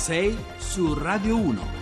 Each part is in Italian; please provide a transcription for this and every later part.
6 su Radio 1.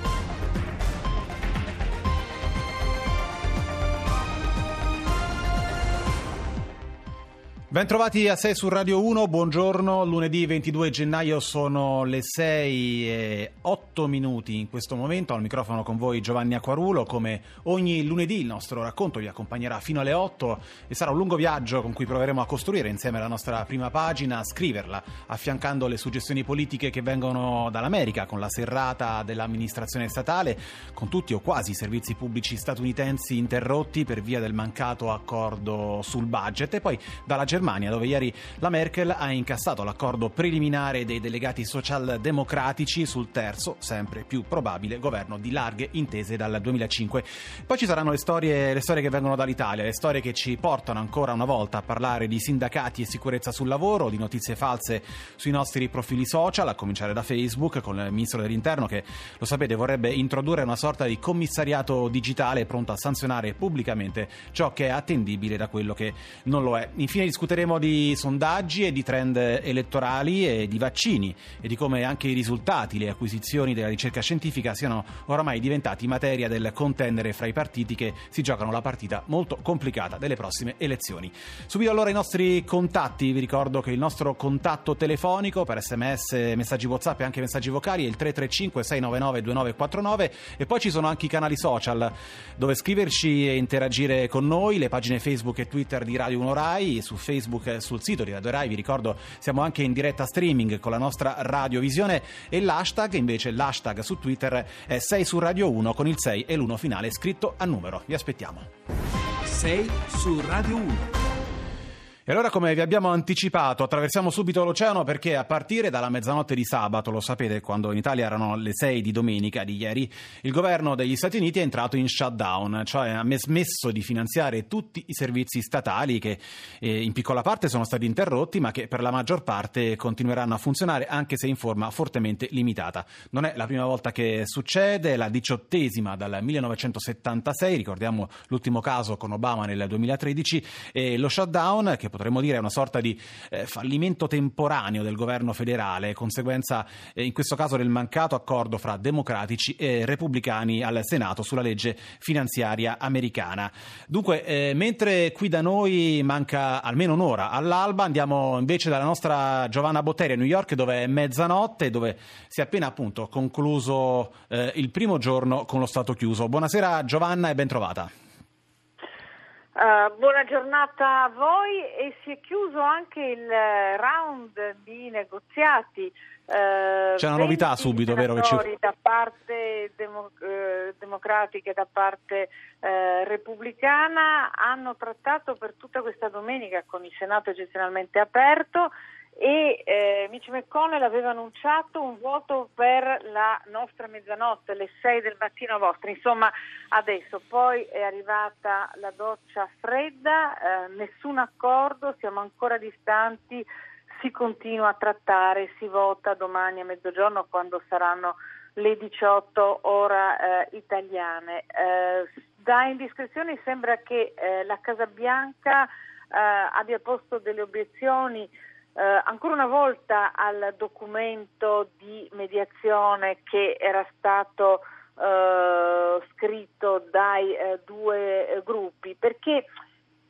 Bentrovati a 6 su Radio 1, buongiorno, lunedì 22 gennaio sono le 6 e 8 minuti in questo momento, al microfono con voi Giovanni Acquarulo, come ogni lunedì il nostro racconto vi accompagnerà fino alle 8 e sarà un lungo viaggio con cui proveremo a costruire insieme la nostra prima pagina, a scriverla, affiancando le suggestioni politiche che vengono dall'America, con la serrata dell'amministrazione statale, con tutti o quasi i servizi pubblici statunitensi interrotti per via del mancato accordo sul budget. E poi dalla Germania Germania, dove ieri la Merkel ha incassato l'accordo preliminare dei delegati socialdemocratici sul terzo, sempre più probabile, governo di larghe intese dal 2005. Poi ci saranno le storie, le storie che vengono dall'Italia, le storie che ci portano ancora una volta a parlare di sindacati e sicurezza sul lavoro, di notizie false sui nostri profili social, a cominciare da Facebook, con il ministro dell'Interno che, lo sapete, vorrebbe introdurre una sorta di commissariato digitale pronto a sanzionare pubblicamente ciò che è attendibile da quello che non lo è. Infine discutiamo discuteremo di sondaggi e di trend elettorali e di vaccini e di come anche i risultati, le acquisizioni della ricerca scientifica siano oramai diventati materia del contendere fra i partiti che si giocano la partita molto complicata delle prossime elezioni. Subito allora i nostri contatti, vi ricordo che il nostro contatto telefonico per sms, messaggi whatsapp e anche messaggi vocali è il 335 699 2949 e poi ci sono anche i canali social dove scriverci e interagire con noi, le pagine Facebook e Twitter di Radio 1 Rai, su Facebook Facebook e sul sito di Radio Rai, vi ricordo siamo anche in diretta streaming con la nostra radiovisione e l'hashtag invece l'hashtag su Twitter è 6 su Radio 1 con il 6 e l'1 finale scritto a numero. Vi aspettiamo. 6 su Radio 1. E allora, come vi abbiamo anticipato, attraversiamo subito l'oceano perché a partire dalla mezzanotte di sabato, lo sapete, quando in Italia erano le 6 di domenica di ieri, il governo degli Stati Uniti è entrato in shutdown, cioè ha smesso di finanziare tutti i servizi statali che eh, in piccola parte sono stati interrotti, ma che per la maggior parte continueranno a funzionare anche se in forma fortemente limitata. Non è la prima volta che succede, è la diciottesima dal 1976, ricordiamo l'ultimo caso con Obama nel 2013, e lo shutdown che potremmo dire una sorta di eh, fallimento temporaneo del governo federale, conseguenza eh, in questo caso del mancato accordo fra democratici e repubblicani al Senato sulla legge finanziaria americana. Dunque, eh, mentre qui da noi manca almeno un'ora all'alba, andiamo invece dalla nostra Giovanna Botteri a New York dove è mezzanotte, dove si è appena appunto concluso eh, il primo giorno con lo Stato chiuso. Buonasera Giovanna e ben trovata. Uh, buona giornata a voi e si è chiuso anche il eh, round di negoziati. Uh, C'è una novità subito, vero? Che ci... Da parte demo, uh, democratica e da parte repubblicana hanno trattato per tutta questa domenica con il Senato eccezionalmente aperto e eh, Mitch McConnell aveva annunciato un voto per la nostra mezzanotte, le 6 del mattino vostra. Insomma, adesso poi è arrivata la doccia fredda, eh, nessun accordo, siamo ancora distanti, si continua a trattare, si vota domani a mezzogiorno quando saranno le 18 ora eh, italiane. Eh, da indiscrezioni sembra che eh, la Casa Bianca eh, abbia posto delle obiezioni eh, ancora una volta al documento di mediazione che era stato eh, scritto dai eh, due eh, gruppi, perché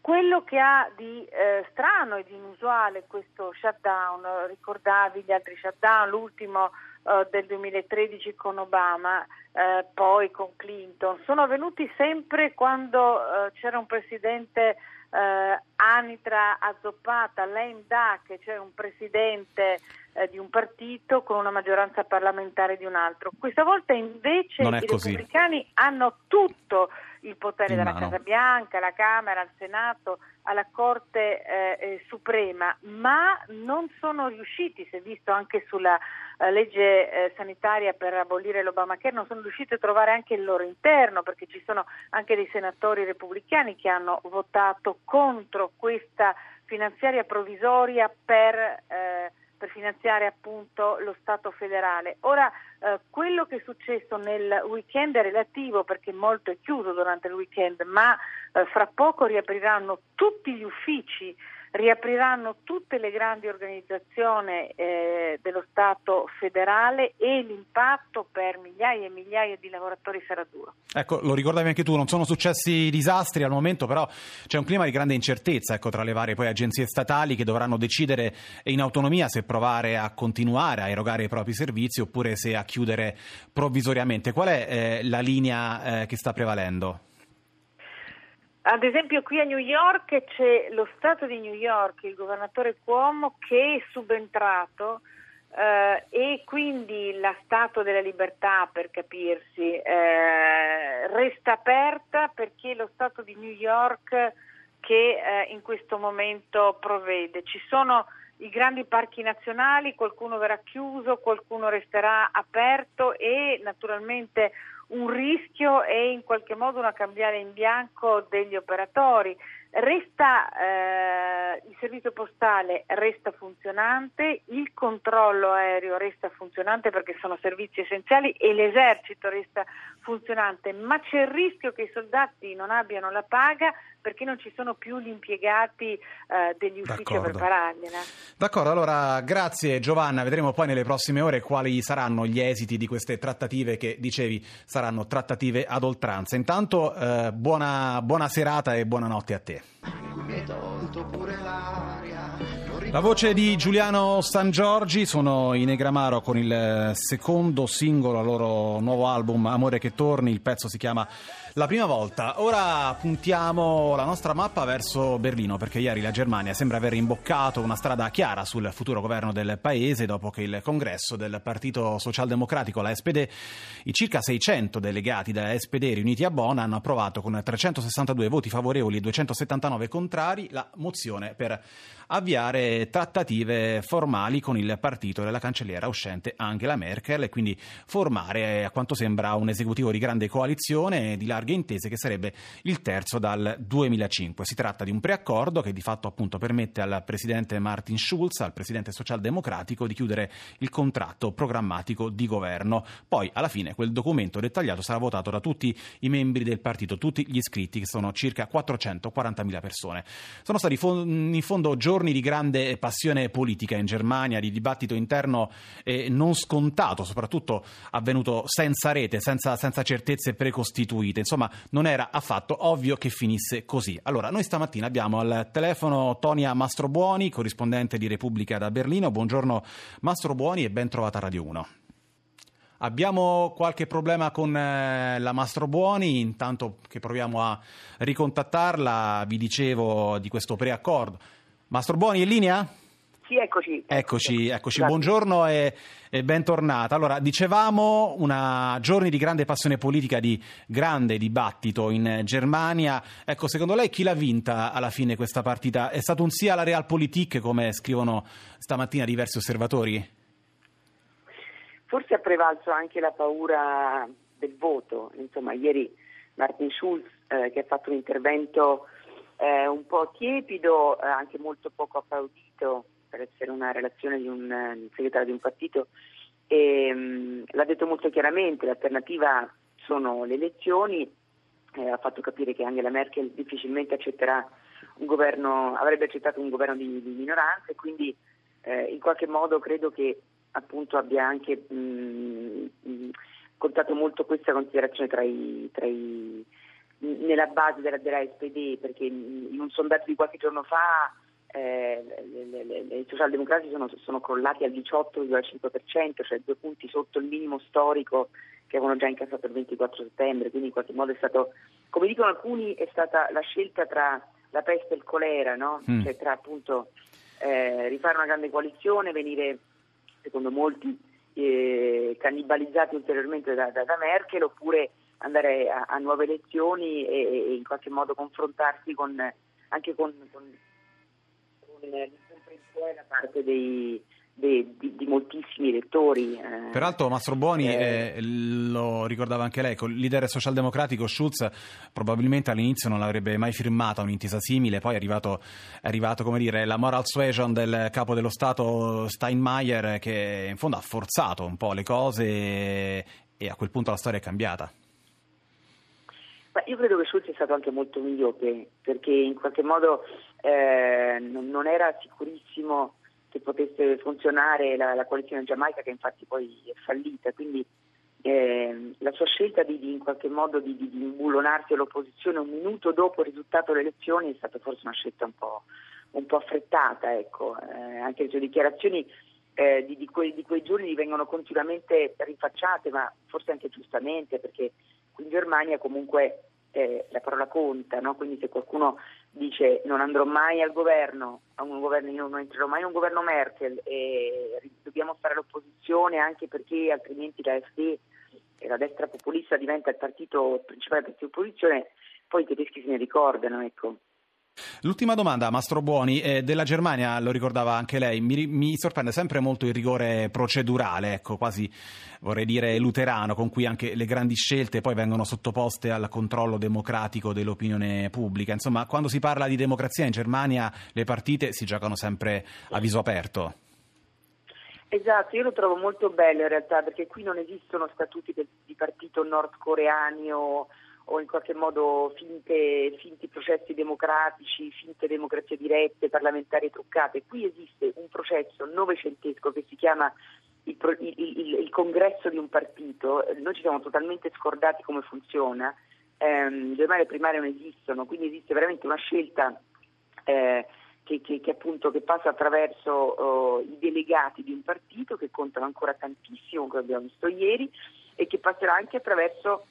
quello che ha di eh, strano e di inusuale questo shutdown, ricordavi gli altri shutdown, l'ultimo eh, del 2013 con Obama, poi con Clinton, sono avvenuti sempre quando c'era un presidente eh, Anitra azzoppata, lame duck, cioè un presidente eh, di un partito con una maggioranza parlamentare di un altro. Questa volta invece i così. repubblicani hanno tutto il potere dalla Casa Bianca, alla Camera, al Senato, alla Corte eh, eh, Suprema, ma non sono riusciti, si è visto anche sulla eh, legge eh, sanitaria per abolire l'Obamacare, non sono riusciti a trovare anche il loro interno, perché ci sono anche dei senatori repubblicani che hanno votato contro questa finanziaria provvisoria per eh, per finanziare appunto lo Stato federale. Ora, eh, quello che è successo nel weekend è relativo perché molto è chiuso durante il weekend, ma eh, fra poco riapriranno tutti gli uffici riapriranno tutte le grandi organizzazioni eh, dello Stato federale e l'impatto per migliaia e migliaia di lavoratori sarà duro. Ecco, lo ricordavi anche tu, non sono successi disastri al momento, però c'è un clima di grande incertezza ecco, tra le varie poi, agenzie statali che dovranno decidere in autonomia se provare a continuare a erogare i propri servizi oppure se a chiudere provvisoriamente. Qual è eh, la linea eh, che sta prevalendo? Ad esempio qui a New York c'è lo Stato di New York, il governatore Cuomo, che è subentrato eh, e quindi la Stato della Libertà, per capirsi, eh, resta aperta perché è lo Stato di New York che eh, in questo momento provvede. Ci sono i grandi parchi nazionali, qualcuno verrà chiuso, qualcuno resterà aperto e naturalmente un rischio e in qualche modo una cambiale in bianco degli operatori. Resta, eh, il servizio postale resta funzionante, il controllo aereo resta funzionante perché sono servizi essenziali e l'esercito resta funzionante, ma c'è il rischio che i soldati non abbiano la paga perché non ci sono più gli impiegati eh, degli uffici D'accordo. a preparargliela. D'accordo, allora grazie Giovanna, vedremo poi nelle prossime ore quali saranno gli esiti di queste trattative che dicevi saranno trattative ad oltranza. Intanto eh, buona, buona serata e buonanotte a te. La voce di Giuliano San Giorgi sono i Negramaro con il secondo singolo al loro nuovo album Amore che torni, il pezzo si chiama la prima volta. Ora puntiamo la nostra mappa verso Berlino perché ieri la Germania sembra aver imboccato una strada chiara sul futuro governo del paese dopo che il congresso del Partito Socialdemocratico, la SPD, i circa 600 delegati della SPD riuniti a Bonn hanno approvato con 362 voti favorevoli e 279 contrari la mozione per avviare trattative formali con il partito della cancelliera uscente Angela Merkel e quindi formare a quanto sembra un esecutivo di grande coalizione di larghe intese che sarebbe il terzo dal 2005. Si tratta di un preaccordo che di fatto appunto permette al presidente Martin Schulz, al presidente socialdemocratico, di chiudere il contratto programmatico di governo. Poi alla fine quel documento dettagliato sarà votato da tutti i membri del partito, tutti gli iscritti che sono circa 440.000 persone. Sono stati in fondo giorni di grande passione politica in Germania, di dibattito interno eh, non scontato, soprattutto avvenuto senza rete, senza, senza certezze precostituite. Insomma, non era affatto ovvio che finisse così. Allora, noi stamattina abbiamo al telefono Tonia Mastrobuoni, corrispondente di Repubblica da Berlino. Buongiorno Mastrobuoni e ben trovata a Radio 1. Abbiamo qualche problema con eh, la Mastrobuoni, intanto che proviamo a ricontattarla, vi dicevo di questo preaccordo. Mastro Buoni in linea? Sì, eccoci. Eccoci, eccoci. buongiorno e, e, bentornata. Allora, dicevamo una giorni di grande passione politica, di grande dibattito in Germania. Ecco, secondo lei chi l'ha vinta alla fine questa partita? È stato un sì alla Realpolitik, come scrivono stamattina diversi osservatori? Forse ha prevalso anche la paura del voto. Insomma, ieri Martin Schulz, eh, che ha fatto un intervento eh, un po' tiepido, eh, anche molto poco applaudito per essere una relazione di un eh, segretario di un partito, e, mh, mm, l'ha detto molto chiaramente, l'alternativa sono le elezioni, eh, ha fatto capire che Angela Merkel difficilmente accetterà un governo, avrebbe accettato un governo di, di minoranza e quindi eh, in qualche modo credo che appunto abbia anche mh, mm, mh, mm, contato molto questa considerazione tra i, tra i nella base della, della SPD, perché in un sondaggio di qualche giorno fa eh, le, le, le, i socialdemocratici sono, sono, crollati al 18,5%, cioè due punti sotto il minimo storico che avevano già incassato il 24 settembre, quindi in qualche modo è stato, come dicono alcuni, è stata la scelta tra la peste e il colera, no? mm. cioè tra appunto eh, rifare una grande coalizione, venire, secondo molti, eh, cannibalizzati ulteriormente da, da, da Merkel, oppure andare a, a nuove elezioni e, e, in qualche modo confrontarsi con, anche con, con, con l'incomprensione da parte dei, di, di, di, moltissimi elettori. Eh. Peraltro Mastro Buoni, eh, eh, lo ricordava anche lei, il leader socialdemocratico Schulz probabilmente all'inizio non l'avrebbe mai firmata un'intesa simile, poi è arrivato, è arrivato come dire, la moral suasion del capo dello Stato Steinmeier che in fondo ha forzato un po' le cose e a quel punto la storia è cambiata. Ma io credo che Schulz sia stato anche molto miope perché in qualche modo eh, non era sicurissimo che potesse funzionare la, la coalizione giamaica che infatti poi è fallita, quindi eh, la sua scelta di, di, in qualche modo di, di, di imbullonarsi all'opposizione un minuto dopo il risultato delle elezioni è stata forse una scelta un po', un po affrettata, ecco. eh, anche le sue dichiarazioni eh, di, quei, di, quei, giorni vengono continuamente rifacciate, ma forse anche giustamente, perché in Germania comunque eh, la parola conta, no? quindi se qualcuno dice non andrò mai al governo, a un governo non entrerò mai in un governo Merkel e dobbiamo fare l'opposizione anche perché altrimenti la FD e la destra populista diventa il partito principale partito di opposizione, poi i tedeschi se ne ricordano. Ecco. L'ultima domanda, Mastro Buoni, eh, della Germania, lo ricordava anche lei, mi, mi, sorprende sempre molto il rigore procedurale, ecco, quasi vorrei dire luterano, con cui anche le grandi scelte poi vengono sottoposte al controllo democratico dell'opinione pubblica. Insomma, quando si parla di democrazia in Germania le partite si giocano sempre a viso aperto. Esatto, io lo trovo molto bello in realtà perché qui non esistono statuti di partito nordcoreani o o in qualche modo finte, finti processi democratici, finte democrazie dirette, parlamentari truccate. Qui esiste un processo novecentesco che si chiama il, il, il, il, congresso di un partito, noi ci siamo totalmente scordati come funziona, ehm, le ormai le primarie non esistono, quindi esiste veramente una scelta eh, che, che, che, appunto, che, passa attraverso uh, i delegati di un partito che contano ancora tantissimo, come abbiamo visto ieri, e che passerà anche attraverso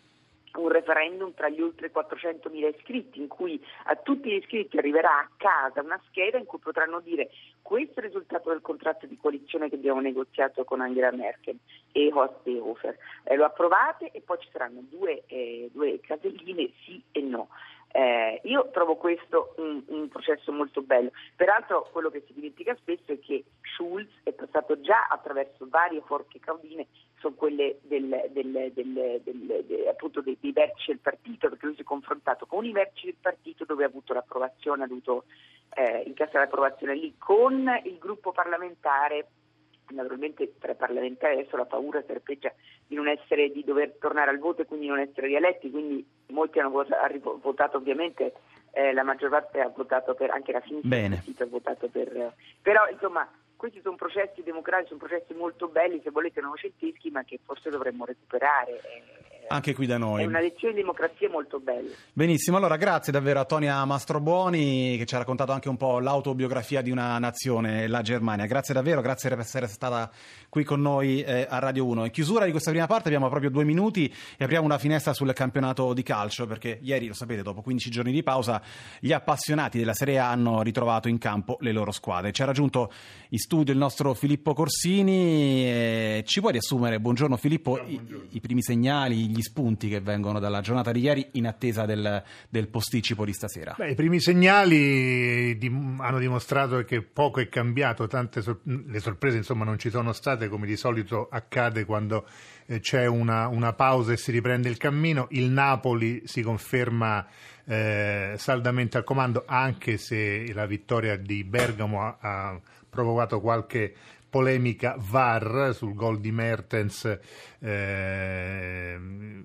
un referendum tra gli oltre 400.000 iscritti in cui a tutti gli iscritti arriverà a casa una scheda in cui potranno dire questo è il risultato del contratto di coalizione che abbiamo negoziato con Angela Merkel e Horst Seehofer. Eh, lo approvate e poi ci saranno due, eh, due caselline sì e no. Eh, io trovo questo un, un, processo molto bello. Peraltro quello che si dimentica spesso è che Schulz è passato già attraverso varie forche caudine, sono quelle del, del, del, appunto dei, dei, vertici del partito, perché lui si è confrontato con i vertici del partito dove ha avuto l'approvazione, ha dovuto eh, incassare l'approvazione lì, con il gruppo parlamentare naturalmente tra i parlamentari adesso la paura serpeggia di non essere, di dover tornare al voto e quindi non essere rieletti, quindi molti hanno votato, ovviamente, eh, la maggior parte ha votato per, anche la sinistra ha votato per, però insomma questi sono processi democratici, sono processi molto belli, se volete novecenteschi, ma che forse dovremmo recuperare. Eh, anche qui da noi. È una lezione di democrazia molto bella. Benissimo, allora grazie davvero a Tonia Mastrobuoni che ci ha raccontato anche un po' l'autobiografia di una nazione, la Germania. Grazie davvero, grazie per essere stata qui con noi eh, a Radio 1. In chiusura di questa prima parte abbiamo proprio due minuti e apriamo una finestra sul campionato di calcio perché ieri, lo sapete, dopo 15 giorni di pausa gli appassionati della Serie A hanno ritrovato in campo le loro squadre. Ci ha raggiunto in studio il nostro Filippo Corsini. Eh, ci puoi riassumere, buongiorno Filippo, buongiorno. I, I, primi segnali, gli spunti che vengono dalla giornata di ieri in attesa del, del posticipo di stasera? Beh, I primi segnali di, hanno dimostrato che poco è cambiato, tante sor- le sorprese insomma non ci sono state come di solito accade quando eh, c'è una, una, pausa e si riprende il cammino. Il Napoli si conferma eh, saldamente al comando anche se la vittoria di Bergamo ha, ha provocato qualche polemica VAR sul gol di Mertens eh,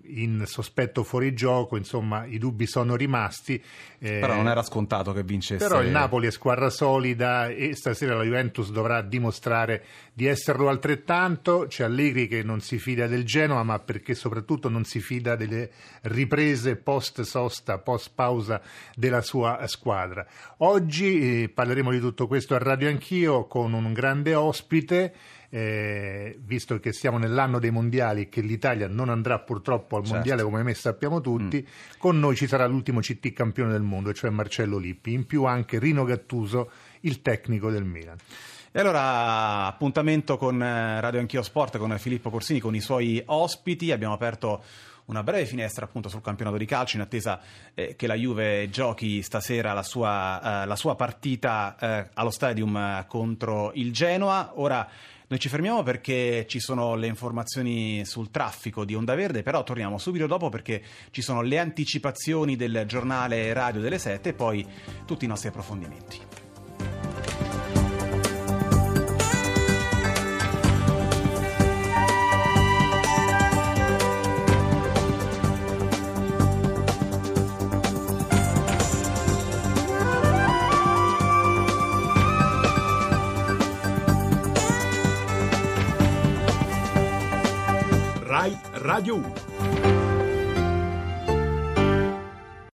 in sospetto fuori gioco, insomma i dubbi sono rimasti. Eh, però non era scontato che vincesse. Però il Napoli è squadra solida e stasera la Juventus dovrà dimostrare di esserlo altrettanto. C'è Allegri che non si fida del Genoa, ma perché soprattutto non si fida delle riprese post sosta, post pausa della sua squadra. Oggi eh, parleremo di tutto questo a Radio Anch'io con un grande ospite eh, visto che siamo nell'anno dei mondiali e che l'Italia non andrà purtroppo al certo. mondiale come me sappiamo tutti, mm. con noi ci sarà l'ultimo CT campione del mondo, cioè Marcello Lippi, in più anche Rino Gattuso, il tecnico del Milan. E allora appuntamento con eh, Radio Anch'io Sport, con Filippo Corsini, con i suoi ospiti, abbiamo aperto una breve finestra appunto sul campionato di calcio in attesa eh, che la Juve giochi stasera la sua, eh, la sua partita eh, allo stadium eh, contro il Genoa. Ora noi ci fermiamo perché ci sono le informazioni sul traffico di Onda Verde, però torniamo subito dopo perché ci sono le anticipazioni del giornale radio delle 7 e poi tutti i nostri approfondimenti. Radio 1.